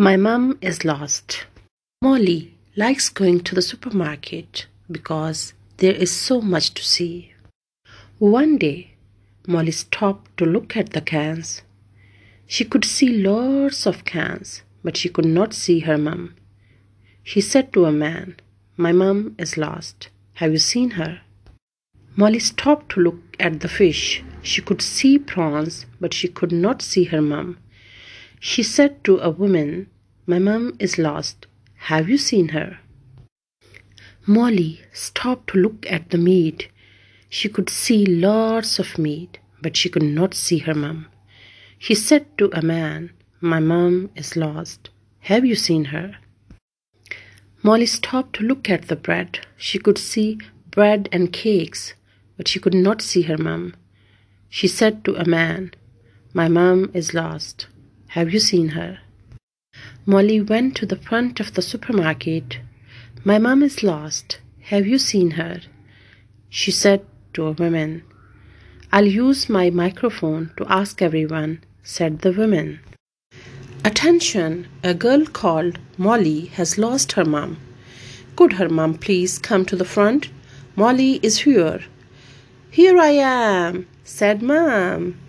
My mum is lost. Molly likes going to the supermarket because there is so much to see. One day, Molly stopped to look at the cans. She could see lots of cans, but she could not see her mum. She said to a man, My mum is lost. Have you seen her? Molly stopped to look at the fish. She could see prawns, but she could not see her mum. She said to a woman, My mum is lost. Have you seen her? Molly stopped to look at the meat. She could see lots of meat, but she could not see her mum. She said to a man, My mum is lost. Have you seen her? Molly stopped to look at the bread. She could see bread and cakes, but she could not see her mum. She said to a man, My mum is lost. Have you seen her? Molly went to the front of the supermarket. My mum is lost. Have you seen her? She said to a woman. I'll use my microphone to ask everyone, said the woman. Attention! A girl called Molly has lost her mum. Could her mum please come to the front? Molly is here. Here I am, said mum.